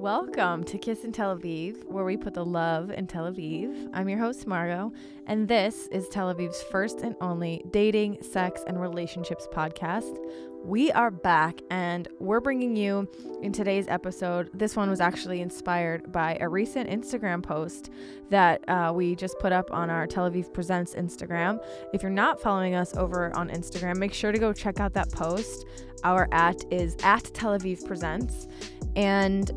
Welcome to Kiss in Tel Aviv, where we put the love in Tel Aviv. I'm your host, Margot, and this is Tel Aviv's first and only dating, sex, and relationships podcast. We are back, and we're bringing you in today's episode. This one was actually inspired by a recent Instagram post that uh, we just put up on our Tel Aviv Presents Instagram. If you're not following us over on Instagram, make sure to go check out that post. Our at is at Tel Aviv Presents. And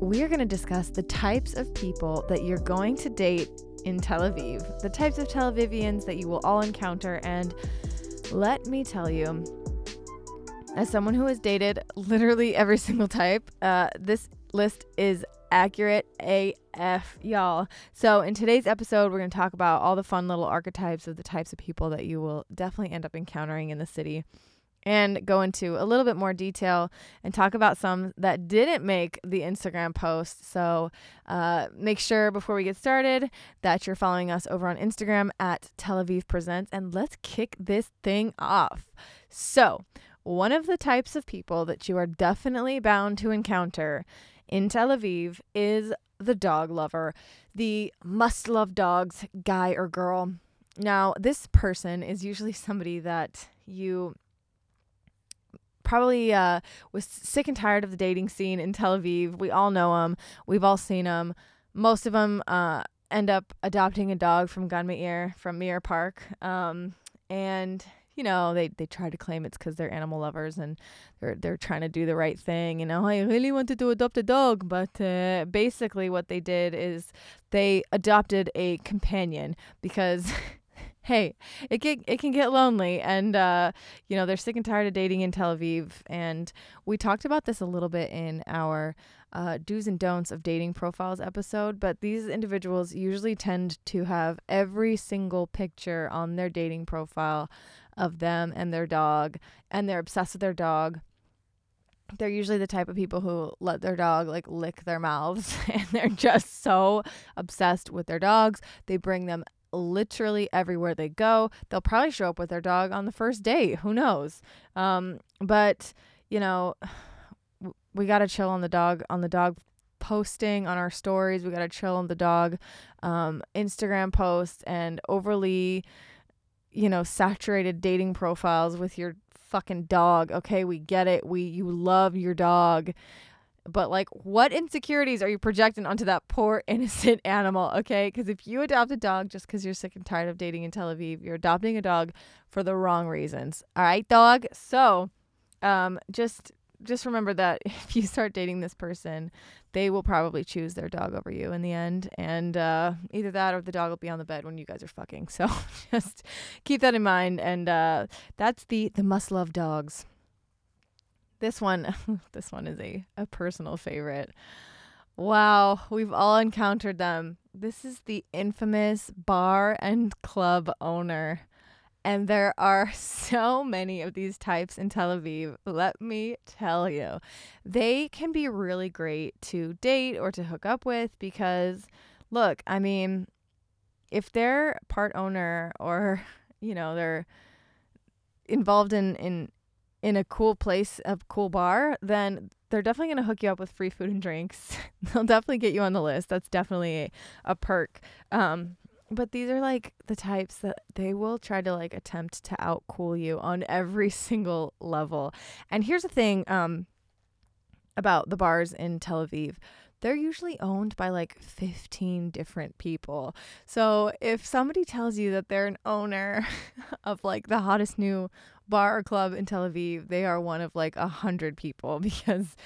we are going to discuss the types of people that you're going to date in Tel Aviv, the types of Tel Avivians that you will all encounter. And let me tell you, as someone who has dated literally every single type, uh, this list is accurate AF, y'all. So, in today's episode, we're going to talk about all the fun little archetypes of the types of people that you will definitely end up encountering in the city and go into a little bit more detail and talk about some that didn't make the Instagram post. So uh, make sure before we get started that you're following us over on Instagram at Tel Aviv Presents and let's kick this thing off. So, one of the types of people that you are definitely bound to encounter in Tel Aviv is the dog lover, the must love dogs guy or girl. Now, this person is usually somebody that you probably uh, was sick and tired of the dating scene in Tel Aviv. We all know them. We've all seen them. Most of them uh, end up adopting a dog from Gan Meir, from Meir Park. Um, and you know they they try to claim it's because they're animal lovers and they're they're trying to do the right thing you know i really wanted to adopt a dog but uh, basically what they did is they adopted a companion because hey, it can it can get lonely, and uh, you know they're sick and tired of dating in Tel Aviv. And we talked about this a little bit in our uh, do's and don'ts of dating profiles episode. But these individuals usually tend to have every single picture on their dating profile of them and their dog, and they're obsessed with their dog they're usually the type of people who let their dog like lick their mouths and they're just so obsessed with their dogs. They bring them literally everywhere they go. They'll probably show up with their dog on the first date. Who knows? Um, but you know, we gotta chill on the dog on the dog posting on our stories. We gotta chill on the dog um, Instagram posts and overly, you know, saturated dating profiles with your fucking dog. Okay, we get it. We you love your dog but like what insecurities are you projecting onto that poor innocent animal okay? Because if you adopt a dog just because you're sick and tired of dating in tel aviv you're adopting a dog for the wrong reasons all right dog? So um just just remember that if you start dating this person they will probably choose their dog over you in the end and uh, either that or the dog will be on the bed when you guys are fucking. So just keep that in mind and uh, that's the the must love dogs this one, this one is a, a personal favorite. Wow, we've all encountered them. This is the infamous bar and club owner. And there are so many of these types in Tel Aviv. Let me tell you, they can be really great to date or to hook up with because, look, I mean, if they're part owner or, you know, they're involved in, in in a cool place, a cool bar, then they're definitely going to hook you up with free food and drinks. They'll definitely get you on the list. That's definitely a, a perk. Um, but these are like the types that they will try to like attempt to out cool you on every single level. And here's the thing um, about the bars in Tel Aviv they're usually owned by like 15 different people. So if somebody tells you that they're an owner of like the hottest new bar or club in Tel Aviv, they are one of like a hundred people because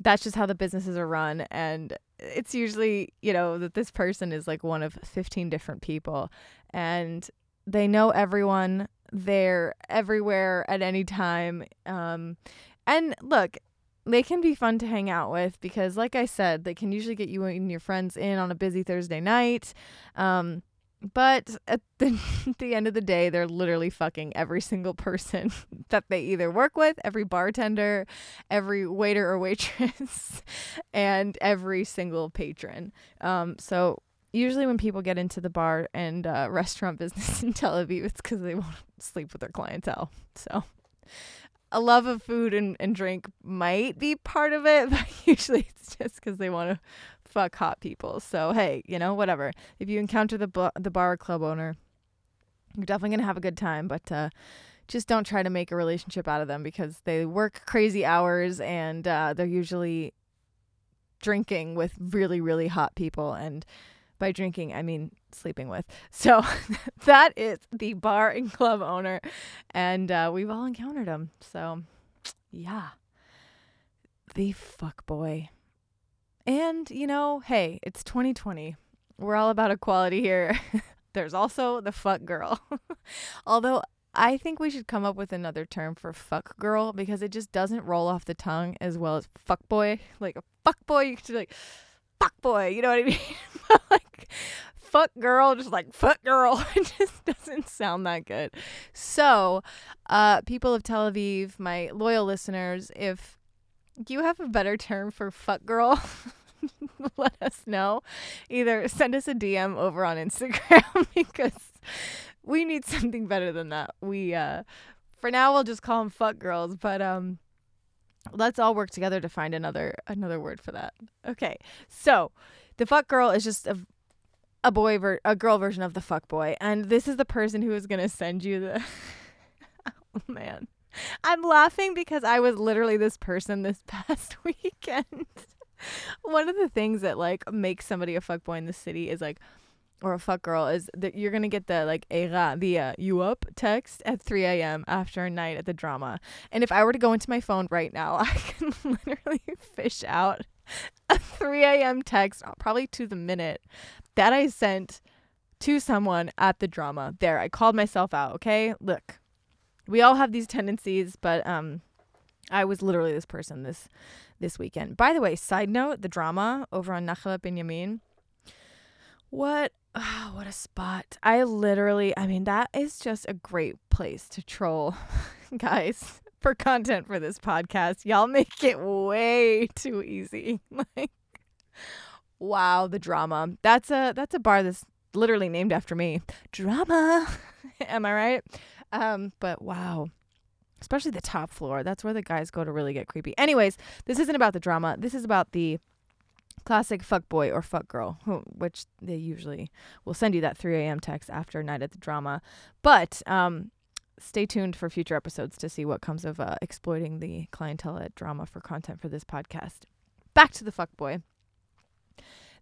that's just how the businesses are run. And it's usually, you know, that this person is like one of 15 different people and they know everyone. They're everywhere at any time. Um, and look, they can be fun to hang out with because, like I said, they can usually get you and your friends in on a busy Thursday night. Um, but at the, at the end of the day, they're literally fucking every single person that they either work with, every bartender, every waiter or waitress, and every single patron. Um, so usually when people get into the bar and uh, restaurant business in Tel Aviv, it's because they won't sleep with their clientele. So a love of food and, and drink might be part of it, but usually it's just because they want to fuck hot people. So hey, you know, whatever. If you encounter the bu- the bar or club owner, you're definitely gonna have a good time, but uh, just don't try to make a relationship out of them because they work crazy hours and uh, they're usually drinking with really really hot people and by drinking I mean sleeping with. So that is the bar and club owner, and uh, we've all encountered him. So yeah, the fuck boy. And you know, hey, it's 2020. We're all about equality here. There's also the fuck girl. Although I think we should come up with another term for fuck girl because it just doesn't roll off the tongue as well as fuck boy. Like a fuck boy, you could like fuck boy, you know what I mean? like fuck girl, just like fuck girl. It just doesn't sound that good. So, uh, people of Tel Aviv, my loyal listeners, if you have a better term for fuck girl, let us know. Either send us a DM over on Instagram because we need something better than that. We uh for now we'll just call them fuck girls, but um let's all work together to find another another word for that. Okay. So, the fuck girl is just a a boy ver- a girl version of the fuck boy and this is the person who is going to send you the Oh man. I'm laughing because I was literally this person this past weekend. One of the things that like makes somebody a fuck boy in the city is like or a fuck girl is that you're gonna get the like era the uh, you up text at 3 a.m. after a night at the drama. And if I were to go into my phone right now, I can literally fish out a 3 a.m. text, uh, probably to the minute, that I sent to someone at the drama. There, I called myself out. Okay, look, we all have these tendencies, but um, I was literally this person this this weekend. By the way, side note, the drama over on Nachalat Binyamin. What oh, what a spot. I literally, I mean, that is just a great place to troll, guys, for content for this podcast. Y'all make it way too easy. like wow, the drama. That's a that's a bar that's literally named after me. Drama. Am I right? Um, but wow. Especially the top floor. That's where the guys go to really get creepy. Anyways, this isn't about the drama. This is about the classic fuck boy or fuck girl, which they usually will send you that 3 a.m. text after a night at the drama. But um, stay tuned for future episodes to see what comes of uh, exploiting the clientele at drama for content for this podcast. Back to the fuck boy.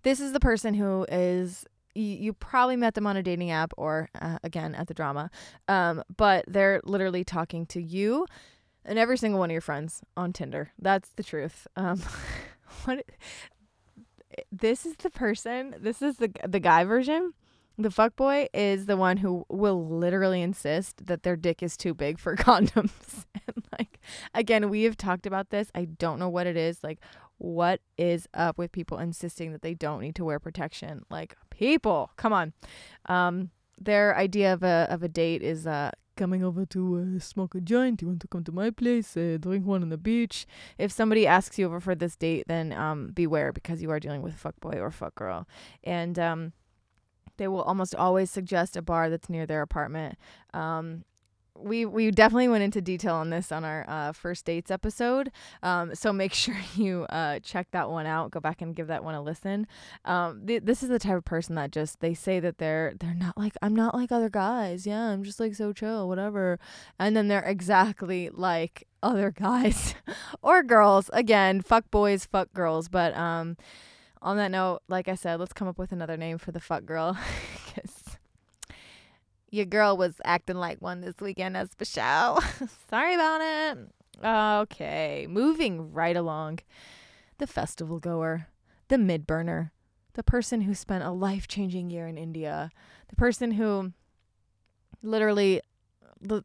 This is the person who is you, you probably met them on a dating app or uh, again at the drama, um, but they're literally talking to you and every single one of your friends on Tinder. That's the truth. Um, what? This is the person. This is the the guy version. The fuck boy is the one who will literally insist that their dick is too big for condoms. and like again, we have talked about this. I don't know what it is. Like what is up with people insisting that they don't need to wear protection? Like people, come on. Um, their idea of a of a date is uh coming over to uh, smoke a joint. You want to come to my place, uh, drink one on the beach. If somebody asks you over for this date, then um beware because you are dealing with fuck boy or fuck girl, and um they will almost always suggest a bar that's near their apartment. Um, we we definitely went into detail on this on our uh, first dates episode. Um, so make sure you uh, check that one out. Go back and give that one a listen. Um, th- this is the type of person that just they say that they're they're not like I'm not like other guys. Yeah, I'm just like so chill, whatever. And then they're exactly like other guys or girls. Again, fuck boys, fuck girls. But um, on that note, like I said, let's come up with another name for the fuck girl. your girl was acting like one this weekend as show. Sorry about it. Okay, moving right along. The festival goer, the mid burner, the person who spent a life changing year in India, the person who literally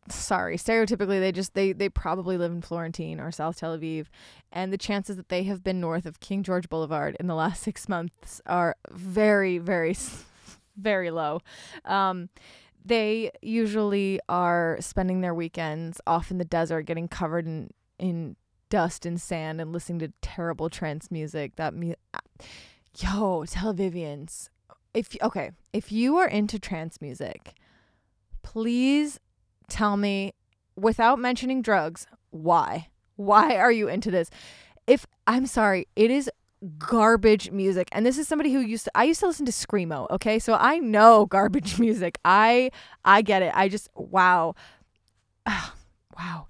sorry stereotypically they just they they probably live in Florentin or south tel aviv and the chances that they have been north of king george boulevard in the last six months are very very very low. Um they usually are spending their weekends off in the desert getting covered in in dust and sand and listening to terrible trance music that mu- yo Tel Avivians if okay if you are into trance music please tell me without mentioning drugs why? Why are you into this? If I'm sorry, it is garbage music. And this is somebody who used to I used to listen to screamo, okay? So I know garbage music. I I get it. I just wow. wow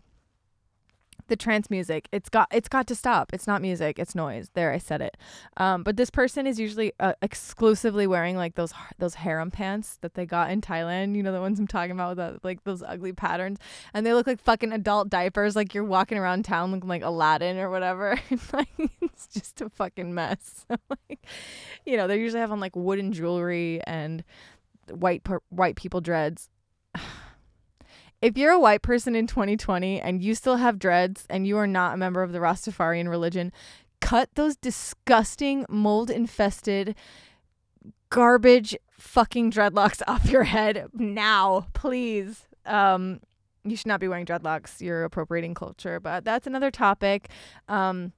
the trance music. It's got it's got to stop. It's not music. It's noise. There i said it. Um, but this person is usually uh, exclusively wearing like those those harem pants that they got in thailand. You know the ones i'm talking about with the, like those ugly patterns? And they look like fucking adult diapers like you're walking around town looking like aladdin or whatever. Like it's just a fucking mess. Like you know they usually have on like wooden jewelry and white white people dreads if you're a white person in 2020 and you still have dreads and you are not a member of the Rastafarian religion, cut those disgusting mold infested garbage fucking dreadlocks off your head now, please. Um you should not be wearing dreadlocks. You're appropriating culture, but that's another topic. Um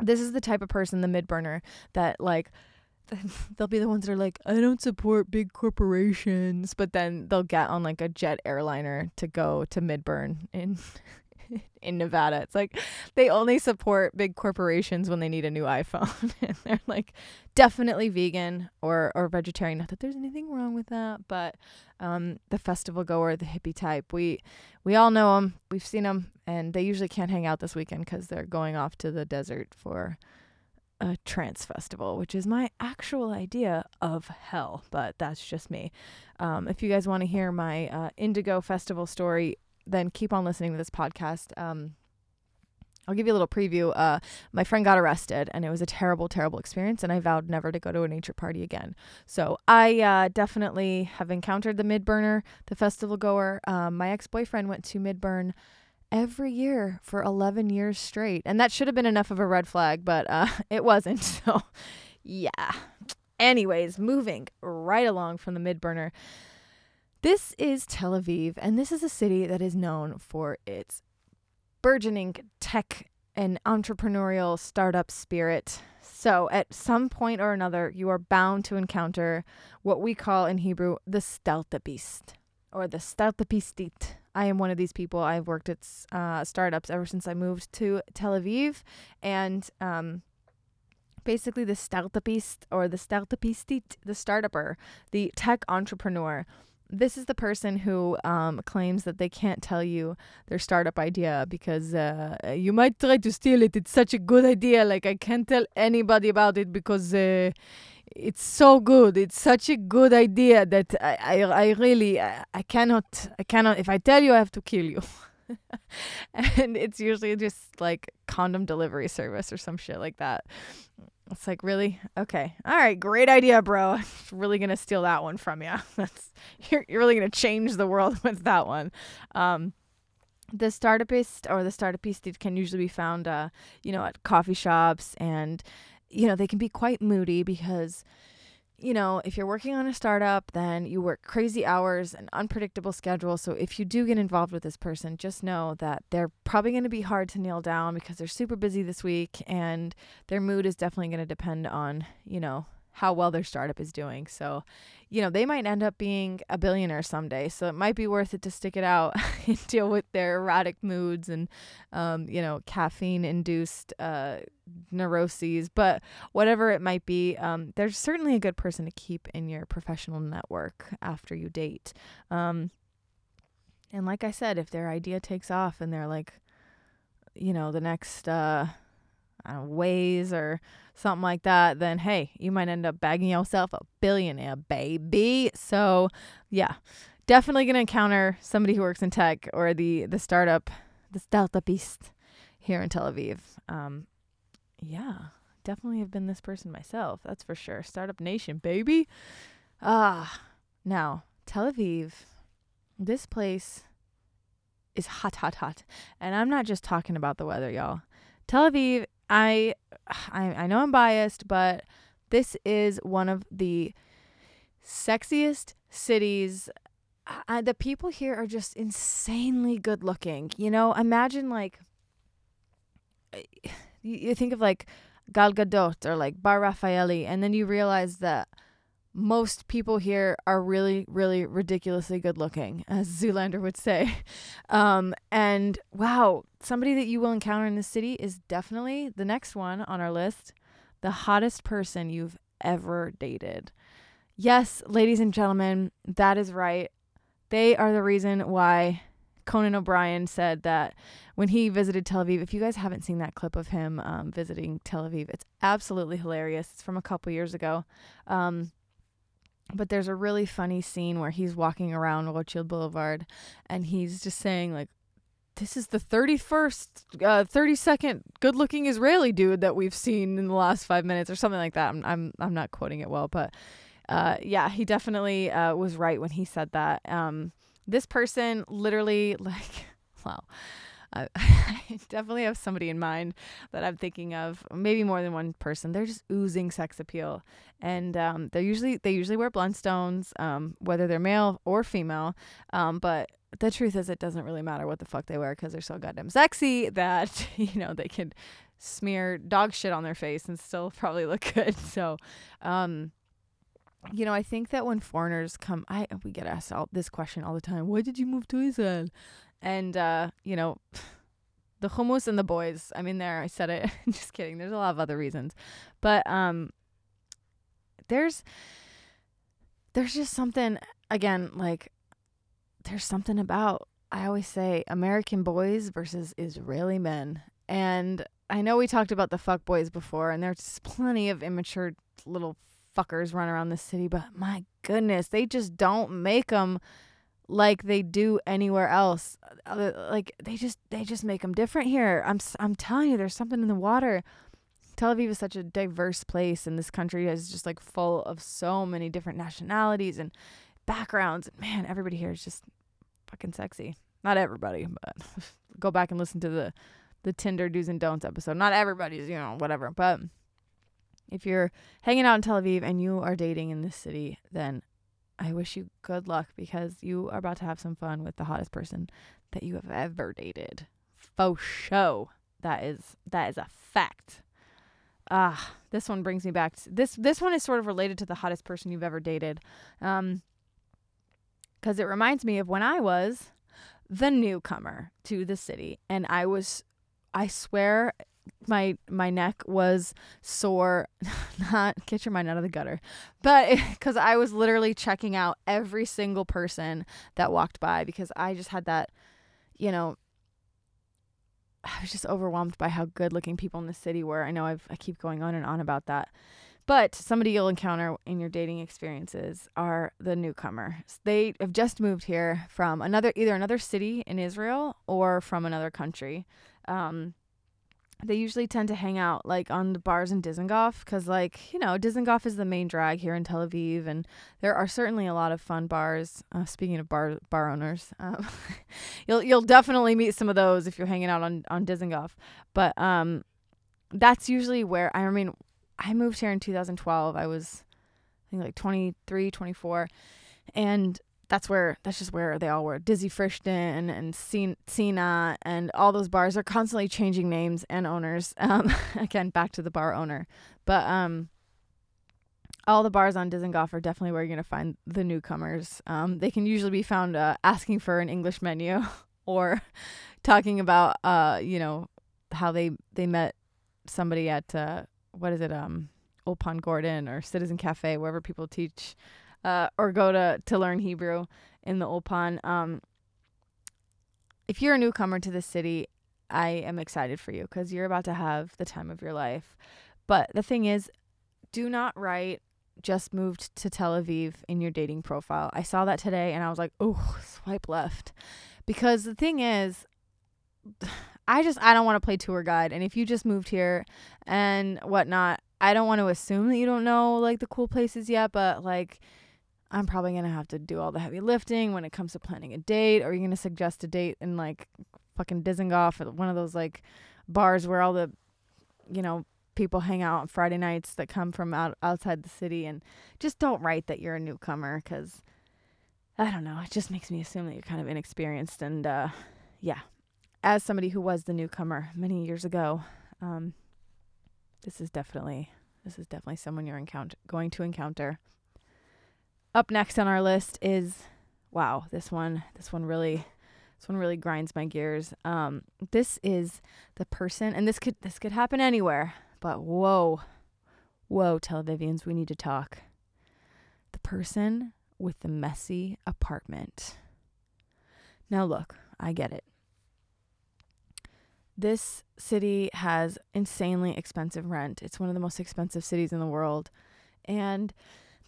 this is the type of person the midburner that like they'll be the ones that are like, I don't support big corporations, but then they'll get on like a jet airliner to go to Midburn in in Nevada. It's like they only support big corporations when they need a new iPhone. and they're like definitely vegan or or vegetarian. Not that there's anything wrong with that, but um, the festival goer, the hippie type, we we all know them. We've seen them, and they usually can't hang out this weekend because they're going off to the desert for a trance festival, which is my actual idea of hell, but that's just me. Um, if you guys want to hear my uh, Indigo Festival story, then keep on listening to this podcast. Um, I'll give you a little preview. Uh, my friend got arrested, and it was a terrible, terrible experience. And I vowed never to go to a nature party again. So I uh, definitely have encountered the Midburner, the festival goer. Um, my ex boyfriend went to Midburn every year for 11 years straight. And that should have been enough of a red flag, but uh, it wasn't. So, yeah. Anyways, moving right along from the midburner. This is Tel Aviv, and this is a city that is known for its burgeoning tech and entrepreneurial startup spirit. So, at some point or another, you are bound to encounter what we call in Hebrew the startupist or the startupistit I am one of these people. I've worked at uh, startups ever since I moved to Tel Aviv, and um, basically the startupist or the startupistit, the startupper, the tech entrepreneur. This is the person who um, claims that they can't tell you their startup idea because uh, you might try to steal it. It's such a good idea. Like I can't tell anybody about it because. Uh, it's so good. It's such a good idea that I, I, I really, I, I cannot, I cannot, if I tell you, I have to kill you. and it's usually just like condom delivery service or some shit like that. It's like, really? Okay. All right. Great idea, bro. Really going to steal that one from you. That's, you're, you're really going to change the world with that one. Um, the startupist or the startupist can usually be found, uh, you know, at coffee shops and you know, they can be quite moody because, you know, if you're working on a startup, then you work crazy hours and unpredictable schedule. So if you do get involved with this person, just know that they're probably going to be hard to nail down because they're super busy this week and their mood is definitely going to depend on, you know, how well their startup is doing. So, you know, they might end up being a billionaire someday. So it might be worth it to stick it out and deal with their erratic moods and, um, you know, caffeine induced uh, neuroses. But whatever it might be, um, there's certainly a good person to keep in your professional network after you date. Um, and like I said, if their idea takes off and they're like, you know, the next, uh, know, or something like that, then hey, you might end up bagging yourself a billionaire, baby. So, yeah, definitely gonna encounter somebody who works in tech or the the startup, the startupist here in Tel Aviv. Um, yeah, definitely have been this person myself. That's for sure. Startup Nation, baby. Ah, now Tel Aviv, this place is hot, hot, hot, and I'm not just talking about the weather, y'all. Tel Aviv I, I I know I'm biased, but this is one of the sexiest cities. I, the people here are just insanely good looking. You know, imagine like eh, you, you think of like Gal Gadot or like Bar Refaeli, and then you realize that most people here are really, really ridiculously good looking, as Zoolander would say. Um, and wow, somebody that you will encounter in the city is definitely the next one on our list the hottest person you've ever dated. Yes, ladies and gentlemen, that is right. They are the reason why Conan O'Brien said that when he visited Tel Aviv. If you guys haven't seen that clip of him um, visiting Tel Aviv, it's absolutely hilarious. It's from a couple years ago. Um, but there's a really funny scene where he's walking around Rothschild Boulevard and he's just saying like this is the 31st uh 32nd good-looking Israeli dude that we've seen in the last 5 minutes or something like that. I'm I'm I'm not quoting it well, but uh yeah, he definitely uh was right when he said that. Um this person literally like wow. I, definitely have somebody in mind that I'm thinking of, maybe more than one person. They're just oozing sex appeal, and um, they usually they usually wear Blundstones, um, whether they're male or female. Um, but the truth is, it doesn't really matter what the fuck they wear because they're so goddamn sexy that you know they can smear dog shit on their face and still probably look good. So, um, you know, I think that when foreigners come, I we get asked all this question all the time. Why did you move to Israel? And uh, you know, the hummus and the boys. I mean, there. I said it. Just kidding. There's a lot of other reasons, but um, there's there's just something again like there's something about I always say American boys versus Israeli men. And I know we talked about the fuck boys before, and there's plenty of immature little fuckers run around the city, but my goodness, they just don't make them like they do anywhere else. Uh, like they just they just make them different here. I'm I'm telling you, there's something in the water. Tel Aviv is such a diverse place, and this country is just like full of so many different nationalities and backgrounds. And man, everybody here is just fucking sexy. Not everybody, but go back and listen to the the Tinder do's and don'ts episode. Not everybody's, you know, whatever. But if you're hanging out in Tel Aviv and you are dating in this city, then I wish you good luck because you are about to have some fun with the hottest person that you have ever dated. Faux show. That is that is a fact. Ah, this one brings me back to this this one is sort of related to the hottest person you've ever dated. Um cuz it reminds me of when I was the newcomer to the city and I was I swear my my neck was sore not get your mind out of the gutter but because i was literally checking out every single person that walked by because i just had that you know i was just overwhelmed by how good looking people in the city were i know I've, i keep going on and on about that but somebody you'll encounter in your dating experiences are the newcomer. They have just moved here from another, either another city in Israel or from another country. Um, they usually tend to hang out like on the bars in Dizengoff because like you know Dizengoff is the main drag here in Tel Aviv and there are certainly a lot of fun bars. Uh, speaking of bar bar owners, um, you'll you'll definitely meet some of those if you're hanging out on on Dizengoff. But um, that's usually where I mean I moved here in 2012. I was I think like 23, 24, and that's where that's just where they all were. Dizzy Frishdon and Cena and all those bars are constantly changing names and owners. Um, again, back to the bar owner, but um, all the bars on Dizengoff are definitely where you're gonna find the newcomers. Um, they can usually be found uh, asking for an English menu or talking about uh, you know, how they they met somebody at uh, what is it um, Ulpan Gordon or Citizen Cafe, wherever people teach uh, or go to to learn Hebrew in the Ulpan. Um, if you're a newcomer to the city, I am excited for you because you're about to have the time of your life. But the thing is, do not write just moved to Tel Aviv in your dating profile. I saw that today and I was like, oh, swipe left. Because the thing is, I just I don't want to play tour guide. And if you just moved here and whatnot, I don't want to assume that you don't know like the cool places yet, but like I'm probably going to have to do all the heavy lifting when it comes to planning a date. Are you going to suggest a date in like fucking Dizengoff or one of those like bars where all the, you know, people hang out on Friday nights that come from out outside the city and just don't write that you're a newcomer because I don't know. It just makes me assume that you're kind of inexperienced. And uh, yeah, as somebody who was the newcomer many years ago, um, this is definitely this is definitely someone you're encounter going to encounter up next on our list is wow, this one this one really this one really grinds my gears. Um this is the person and this could this could happen anywhere, but whoa. Whoa, Tel Avivians, we need to talk. The person with the messy apartment. Now look, I get it. This city has insanely expensive rent. It's one of the most expensive cities in the world. And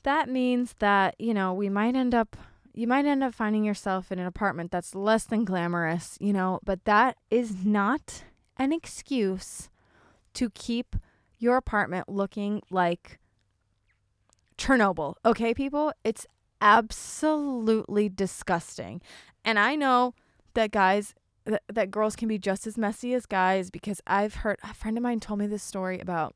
that means that, you know, we might end up you might end up finding yourself in an apartment that's less than glamorous, you know, but that is not an excuse to keep your apartment looking like Chernobyl. Okay, people? It's absolutely disgusting. And I know that guys that, that girls can be just as messy as guys because I've heard a friend of mine told me this story about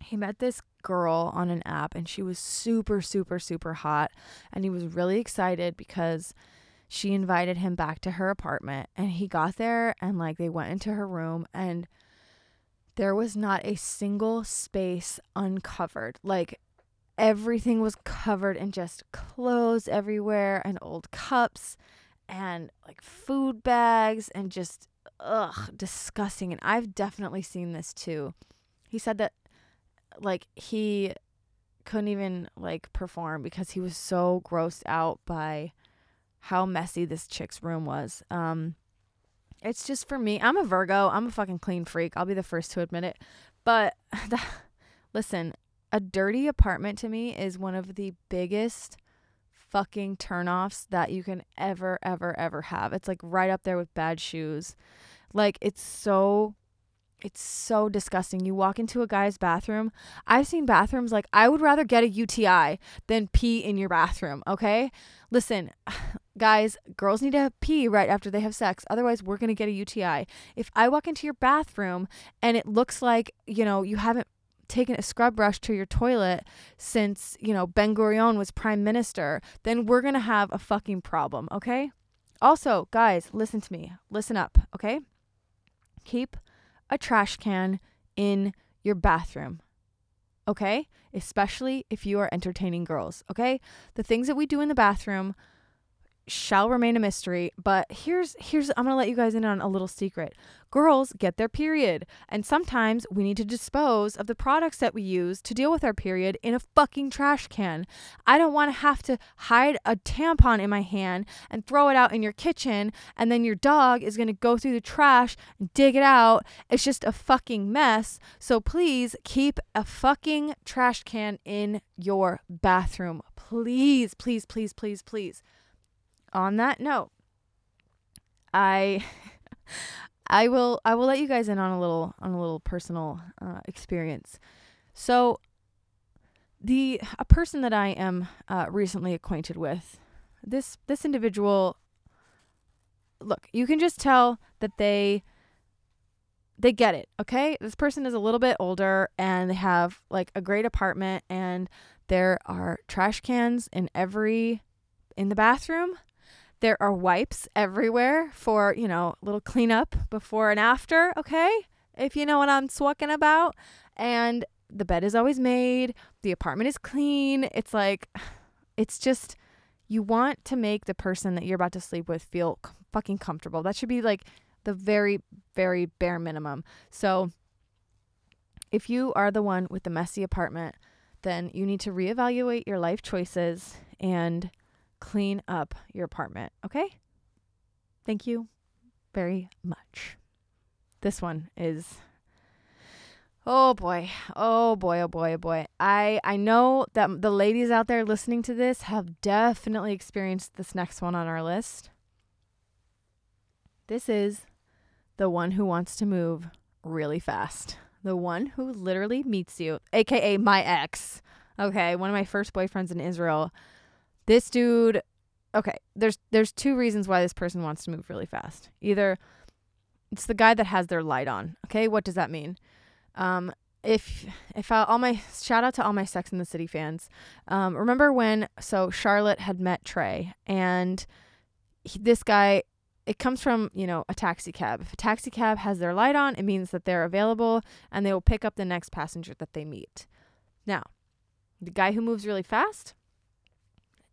he met this girl on an app and she was super super super hot and he was really excited because she invited him back to her apartment and he got there and like they went into her room and there was not a single space uncovered like everything was covered in just clothes everywhere and old cups and like food bags and just ugh disgusting and I've definitely seen this too. He said that like he couldn't even like perform because he was so grossed out by how messy this chick's room was. Um it's just for me. I'm a Virgo. I'm a fucking clean freak. I'll be the first to admit it. But the, listen, a dirty apartment to me is one of the biggest fucking turnoffs that you can ever ever ever have. It's like right up there with bad shoes. Like it's so it's so disgusting. You walk into a guy's bathroom. I've seen bathrooms like I would rather get a UTI than pee in your bathroom, okay? Listen, guys, girls need to pee right after they have sex. Otherwise, we're going to get a UTI. If I walk into your bathroom and it looks like, you know, you haven't taken a scrub brush to your toilet since, you know, Ben Gurion was prime minister, then we're going to have a fucking problem, okay? Also, guys, listen to me. Listen up, okay? Keep a trash can in your bathroom. Okay? Especially if you are entertaining girls. Okay? The things that we do in the bathroom shall remain a mystery but here's here's i'm gonna let you guys in on a little secret. Girls get their period and sometimes we need to dispose of the products that we use to deal with our period in a fucking trash can. I don't want to have to hide a tampon in my hand and throw it out in your kitchen and then your dog is gonna go through the trash and dig it out. It's just a fucking mess. So please keep a fucking trash can in your bathroom. Please please please please please on that note, I I will I will let you guys in on a little on a little personal uh, experience. So the a person that I am uh, recently acquainted with, this this individual. Look, you can just tell that they they get it, okay? This person is a little bit older and they have like a great apartment and there are trash cans in every in the bathroom there are wipes everywhere for, you know, little cleanup before and after, okay? If you know what I'm talking about. And the bed is always made, the apartment is clean. It's like, it's just, you want to make the person that you're about to sleep with feel fucking comfortable. That should be like the very, very bare minimum. So, if you are the one with the messy apartment, then you need to reevaluate your life choices and clean up your apartment, okay? Thank you very much. This one is Oh boy. Oh boy, oh boy, oh boy. I I know that the ladies out there listening to this have definitely experienced this next one on our list. This is the one who wants to move really fast. The one who literally meets you, aka my ex. Okay, one of my first boyfriends in Israel this dude okay, there's there's two reasons why this person wants to move really fast. Either it's the guy that has their light on. Okay, what does that mean? Um, if if I, all my shout out to all my Sex in the City fans. Um, remember when so Charlotte had met Trey and he, this guy. It comes from you know a taxi cab. If a taxi cab has their light on, it means that they're available and they will pick up the next passenger that they meet. Now, the guy who moves really fast,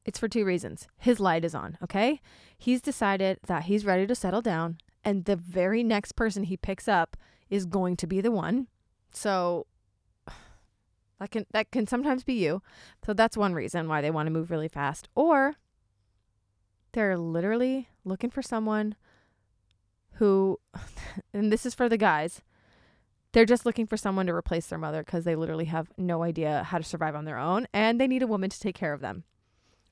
It's for two reasons. His light is on, okay? He's decided that he's ready to settle down, and the very next person he picks up is going to be the one. So that can that can sometimes be you. So that's one reason why they want to move really fast. Or they're literally looking for someone who and this is for the guys. They're just looking for someone to replace their mother because they literally have no idea how to survive on their own and they need a woman to take care of them.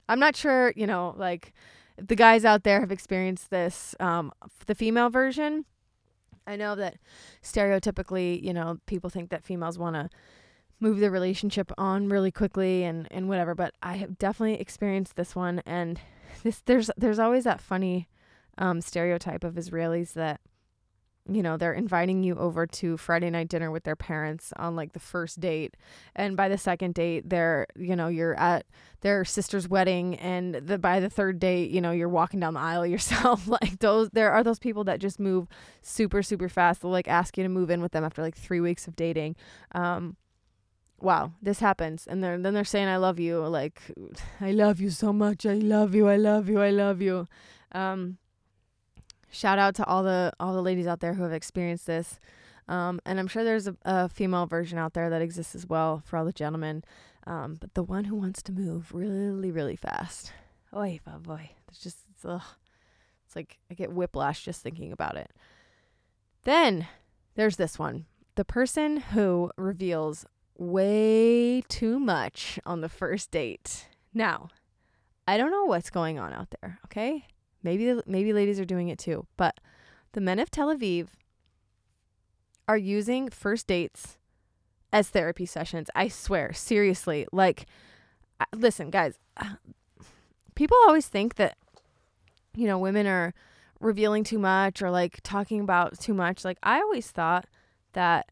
I'm not sure, you know, like the guys out there have experienced this. Um, the female version, I know that stereotypically, you know, people think that females want to move the relationship on really quickly and and whatever, but I have definitely experienced this one and this there's there's always that funny um, stereotype of Israelis that you know, they're inviting you over to Friday night dinner with their parents on like the first date. And by the second date, they're, you know, you're at their sister's wedding and the by the third date, you know, you're walking down the aisle yourself. like those there are those people that just move super super fast. They'll like ask you to move in with them after like 3 weeks of dating. Um wow, this happens and they're then they're saying I love you like I love you so much. I love you. I love you. I love you. Um shout out to all the all the ladies out there who have experienced this. Um, and I'm sure there's a, a, female version out there that exists as well for all the gentlemen. Um, but the one who wants to move really, really fast. Oy, oh boy. It's just, it's, ugh. it's like I get whiplash just thinking about it. Then there's this one the person who reveals way too much on the first date. Now, I don't know what's going on out there, okay? Maybe maybe ladies are doing it too, but the men of Tel Aviv are using first dates as therapy sessions. I swear, seriously. Like listen, guys, people always think that you know, women are revealing too much or like talking about too much. Like I always thought that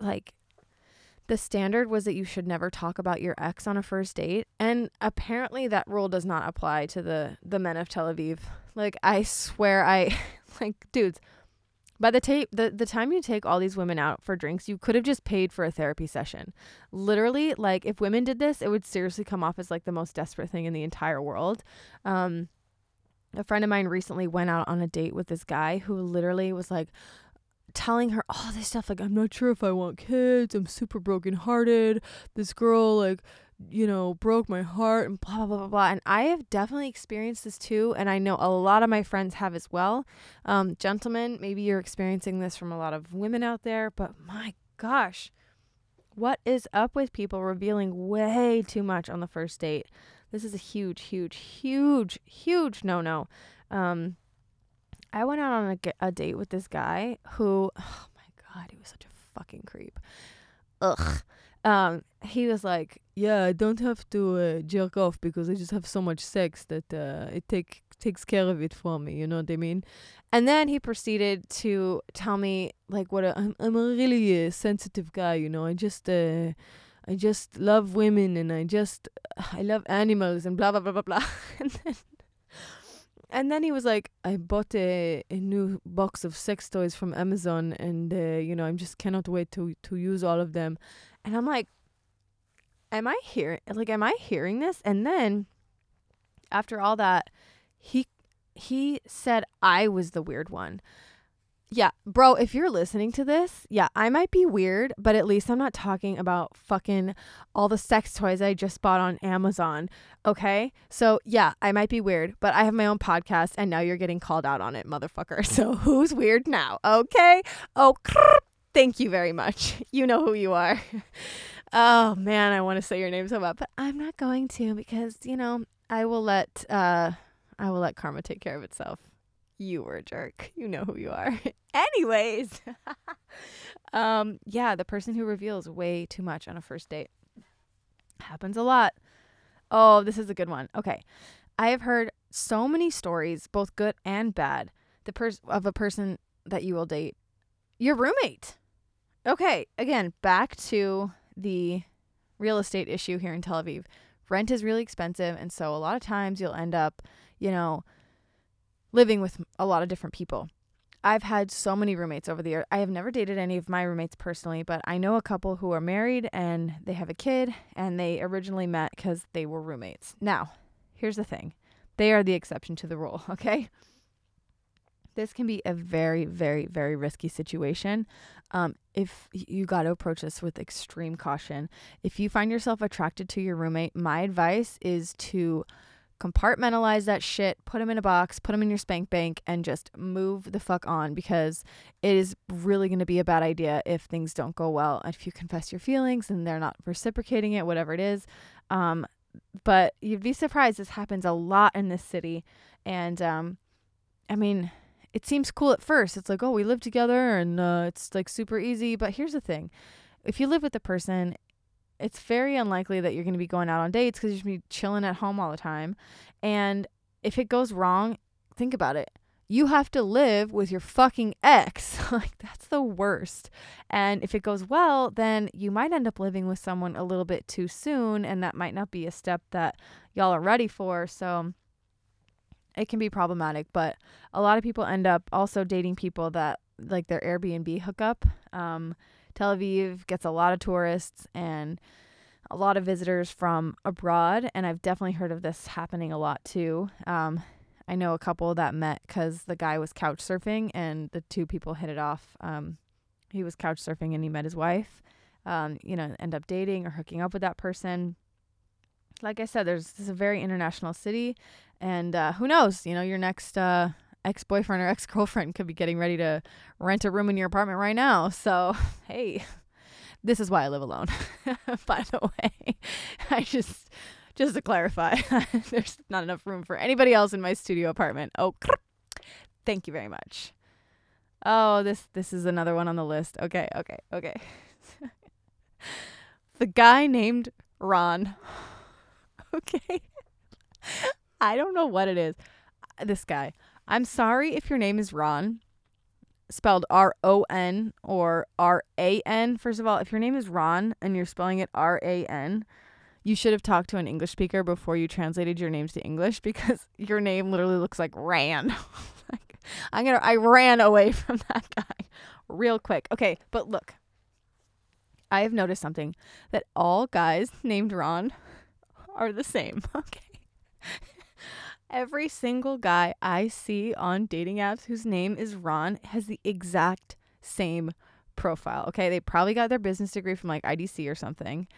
like the standard was that you should never talk about your ex on a first date and apparently that rule does not apply to the the men of Tel Aviv. Like I swear I like dudes by the tape the, the time you take all these women out for drinks you could have just paid for a therapy session. Literally like if women did this it would seriously come off as like the most desperate thing in the entire world. Um a friend of mine recently went out on a date with this guy who literally was like telling her all this stuff like I'm not sure if I want kids. I'm super brokenhearted. This girl like you know broke my heart and blah blah blah blah blah. And I have definitely experienced this too, and I know a lot of my friends have as well. Um, gentlemen, maybe you're experiencing this from a lot of women out there, but my gosh, what is up with people revealing way too much on the first date? This is a huge, huge, huge, huge no no. Um, I went out on a, a date with this guy who, oh my god, he was such a fucking creep. Ugh. Um, he was like, "Yeah, I don't have to uh, jerk off because I just have so much sex that uh, it take takes care of it for me." You know what I mean? And then he proceeded to tell me like, "What a, I'm I'm a really uh, sensitive guy. You know, I just uh, I just love women and I just I love animals and blah blah blah blah blah." and then and then he was like, I bought a, a new box of sex toys from Amazon and, uh, you know, I just cannot wait to, to use all of them. And I'm like, am I hearing, like, am I hearing this? And then after all that, he, he said I was the weird one. Yeah, bro, if you're listening to this, yeah, I might be weird, but at least I'm not talking about fucking all the sex toys I just bought on Amazon. Okay? So, yeah, I might be weird, but I have my own podcast and now you're getting called out on it, motherfucker. So, who's weird now? Okay? Oh, thank you very much. You know who you are. oh, man, I want to say your name so bad, but I'm not going to because, you know, I will let uh I will let karma take care of itself you were a jerk. You know who you are. Anyways, um, yeah, the person who reveals way too much on a first date happens a lot. Oh, this is a good one. Okay, I have heard so many stories, both good and bad, the pers- of a person that you will date, your roommate. Okay, again, back to the real estate issue here in Tel Aviv. Rent is really expensive, and so a lot of times you'll end up, you know, living with a lot of different people. I've had so many roommates over the year. I have never dated any of my roommates personally, but I know a couple who are married and they have a kid and they originally met because they were roommates. Now, here's the thing they are the exception to the rule, okay? This can be a very, very, very risky situation. Um, if you got to approach this with extreme caution, if you find yourself attracted to your roommate, my advice is to compartmentalize that shit, put them in a box, put them in your spank bank, and just move the fuck on because it is really going to be a bad idea if things don't go well. If you confess your feelings and they're not reciprocating it, whatever it is. Um, but you'd be surprised. This happens a lot in this city. And um, I mean, it seems cool at first. It's like, oh, we live together and uh, it's like super easy. But here's the thing if you live with a person it's very unlikely that you're going to be going out on dates because you're going to be chilling at home all the time. And if it goes wrong, think about it. You have to live with your fucking ex. like, that's the worst. And if it goes well, then you might end up living with someone a little bit too soon. And that might not be a step that y'all are ready for. So it can be problematic. But a lot of people end up also dating people that like their Airbnb hookup. Um, Tel Aviv gets a lot of tourists and a lot of visitors from abroad, and I've definitely heard of this happening a lot too. Um, I know a couple that met because the guy was couch surfing, and the two people hit it off. Um, he was couch surfing, and he met his wife. Um, you know, end up dating or hooking up with that person. Like I said, there's this is a very international city, and uh, who knows? You know, your next uh, ex boyfriend or ex girlfriend could be getting ready to rent a room in your apartment right now. So, hey, this is why I live alone. By the way, I just just to clarify, there's not enough room for anybody else in my studio apartment. Oh, thank you very much. Oh, this this is another one on the list. Okay, okay, okay. the guy named Ron. Okay. I don't know what it is. Uh, this guy. I'm sorry if your name is Ron, spelled R O N or R A N. First of all, if your name is Ron and you're spelling it R A N, you should have talked to an English speaker before you translated your names to English because your name literally looks like ran. like, I'm gonna I ran away from that guy real quick. Okay, but look. I have noticed something that all guys named Ron are the same. Okay every single guy I see on dating apps whose name is Ron has the exact same profile. Okay, they probably got their business degree from like IDC or something.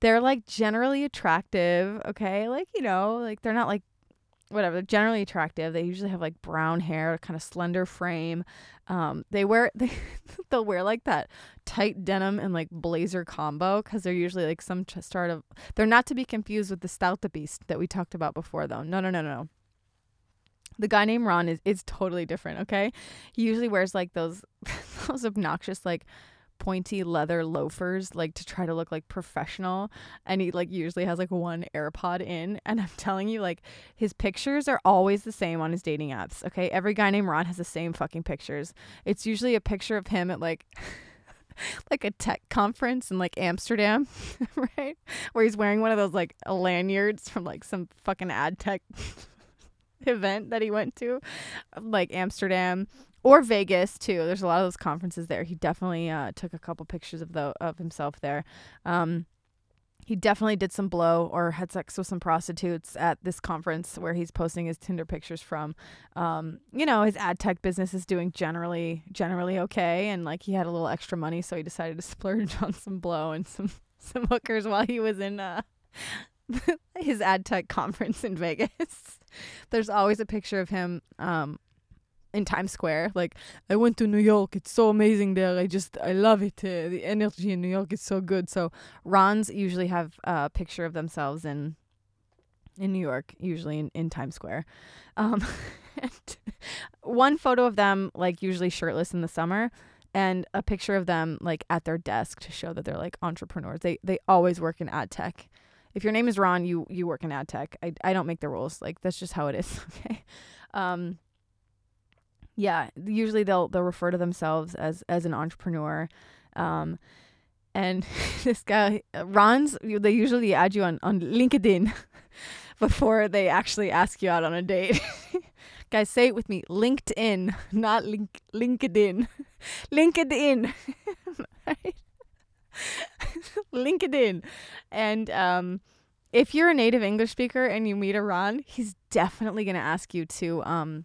They're like generally attractive, okay? Like, you know, like they're not like whatever, they're generally attractive. They usually have like brown hair, kind of slender frame. Um, they wear they they'll wear like that tight denim and like blazer combo because they're usually like some sort of. They're not to be confused with the startupist that we talked about before, though. No, no, no, no. The guy named Ron is is totally different. Okay, he usually wears like those those obnoxious like pointy leather loafers like to try to look like professional. And he like usually has like one airpod in. And i'm telling you like his pictures are always the same on his dating apps okay? Every guy named ron has the same fucking pictures. It's usually a picture of him at like like a tech conference in like amsterdam right? Where he's wearing one of those like lanyards from like some fucking ad tech event that he went to, like Amsterdam or Vegas too. There's a lot of those conferences there. He definitely uh, took a couple pictures of the of himself there. Um, he definitely did some blow or had sex with some prostitutes at this conference where he's posting his Tinder pictures from. Um, you know, his ad tech business is doing generally generally okay, and like he had a little extra money, so he decided to splurge on some blow and some some hookers while he was in uh, his ad tech conference in Vegas. There's always a picture of him um in Times Square. Like, I went to New York. It's so amazing there. I just, I love it. Uh, the energy in New York is so good. So, Rons usually have a picture of themselves in in New York, usually in, in Times Square. Um, one photo of them, like, usually shirtless in the summer. And a picture of them like at their desk to show that they're like entrepreneurs. They they always work in ad tech if your name is Ron, you you work in ad tech. I I don't make the rules. Like that's just how it is. Okay. Um. Yeah. Usually they'll they'll refer to themselves as as an entrepreneur. Um. And this guy, Ron's, they usually add you on on LinkedIn before they actually ask you out on a date. Guys, say it with me. LinkedIn, not link LinkedIn. LinkedIn. right? LinkedIn. And um if you're a native English speaker and you meet Eran, he's definitely going to ask you to um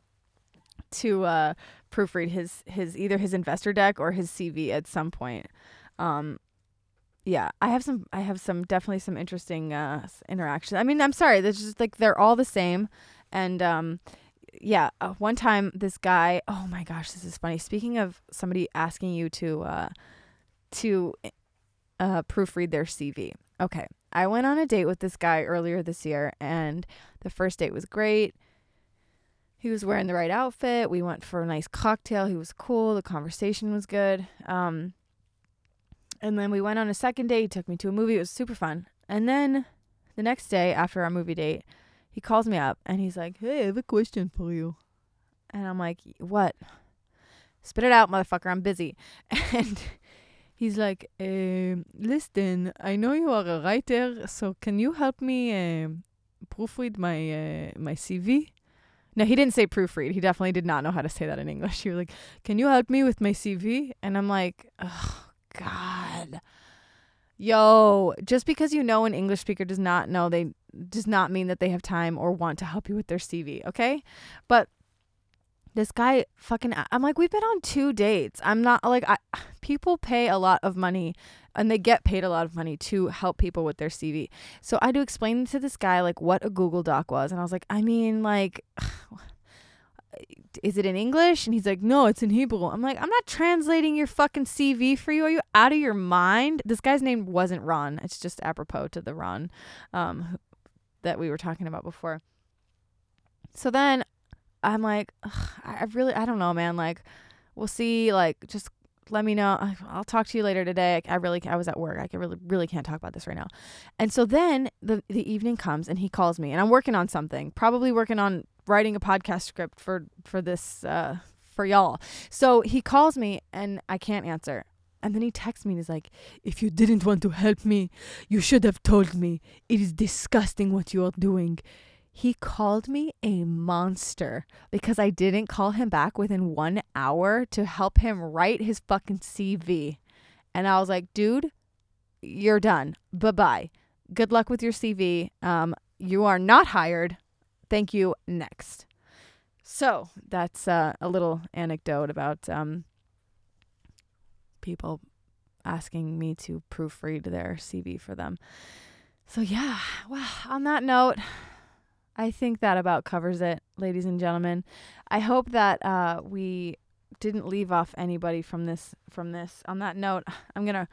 to uh proofread his his either his investor deck or his CV at some point. Um yeah, I have some I have some definitely some interesting uh interactions. I mean, I'm sorry, there's just like they're all the same and um yeah, uh, one time this guy, oh my gosh, this is funny. Speaking of somebody asking you to uh to uh proofread their CV. Okay. I went on a date with this guy earlier this year and the first date was great. He was wearing the right outfit. We went for a nice cocktail. He was cool. The conversation was good. Um and then we went on a second date. He took me to a movie. It was super fun. And then the next day after our movie date, he calls me up and he's like, Hey, I have a question for you. And I'm like, What? Spit it out, motherfucker. I'm busy. And he's like, uh, Listen, I know you are a writer, so can you help me uh, proofread my uh, my CV? No, he didn't say proofread. He definitely did not know how to say that in English. He was like, Can you help me with my CV? And I'm like, Oh, God. Yo, just because you know an English speaker does not know they does not mean that they have time or want to help you with their CV, okay? But this guy fucking I'm like we've been on two dates. I'm not like I people pay a lot of money and they get paid a lot of money to help people with their CV. So I to explain to this guy like what a Google Doc was and I was like, "I mean, like is it in English? And he's like, no, it's in Hebrew. I'm like, I'm not translating your fucking CV for you. Are you out of your mind? This guy's name wasn't Ron. It's just apropos to the Ron um, that we were talking about before. So then I'm like, I really, I don't know, man. Like, we'll see. Like, just let me know. I'll talk to you later today. I really, I was at work. I can really, really can't talk about this right now. And so then the the evening comes and he calls me and I'm working on something, probably working on writing a podcast script for for this uh for y'all. So he calls me and I can't answer. And then he texts me and he's like, If you didn't want to help me, you should have told me. It is disgusting what you are doing. He called me a monster because I didn't call him back within one hour to help him write his fucking CV. And I was like, dude, you're done. Bye bye. Good luck with your CV. Um, you are not hired. Thank you. Next. So that's uh, a little anecdote about um, people asking me to proofread their CV for them. So, yeah, well, on that note, I think that about covers it, ladies and gentlemen. I hope that uh, we didn't leave off anybody from this. From this. On that note, I'm gonna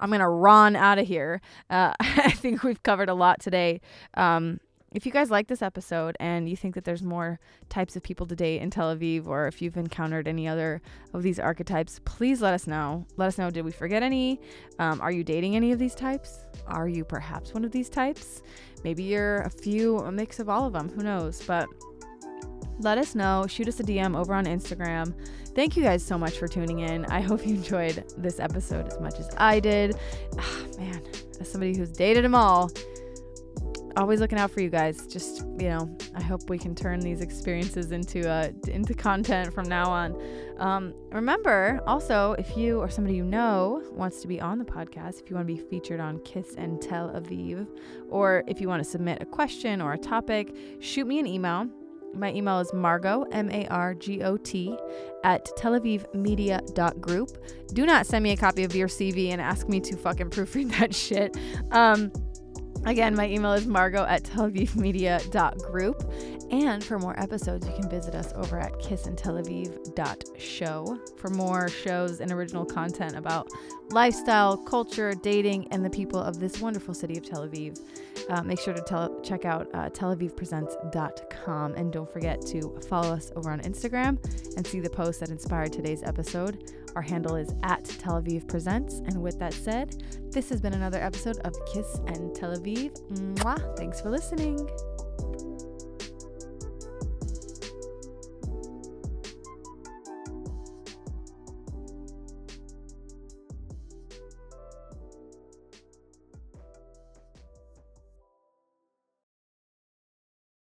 I'm gonna run out of here. Uh, I think we've covered a lot today. Um, if you guys like this episode and you think that there's more types of people to date in Tel Aviv, or if you've encountered any other of these archetypes, please let us know. Let us know did we forget any? Um, are you dating any of these types? Are you perhaps one of these types? Maybe you're a few, a mix of all of them. Who knows? But let us know. Shoot us a DM over on Instagram. Thank you guys so much for tuning in. I hope you enjoyed this episode as much as I did. Ah, man, as somebody who's dated them all, always looking out for you guys. Just you know, I hope we can turn these experiences into uh, into content from now on. Um, remember, also, if you or somebody you know wants to be on the podcast, if you want to be featured on Kiss and Tel Aviv, or if you want to submit a question or a topic, shoot me an email. My email is Margot, M A R G O T, at Tel Aviv Media.group. Do not send me a copy of your CV and ask me to fucking proofread that shit. Um, Again, my email is margot at telavivmedia.group. And for more episodes, you can visit us over at kissandtelaviv.show for more shows and original content about lifestyle, culture, dating, and the people of this wonderful city of Tel Aviv. Uh, make sure to tell, check out uh, telavivpresents.com. And don't forget to follow us over on Instagram and see the post that inspired today's episode. Our handle is at Tel Aviv Presents. And with that said, this has been another episode of Kiss and Tel Aviv. Mwah. Thanks for listening.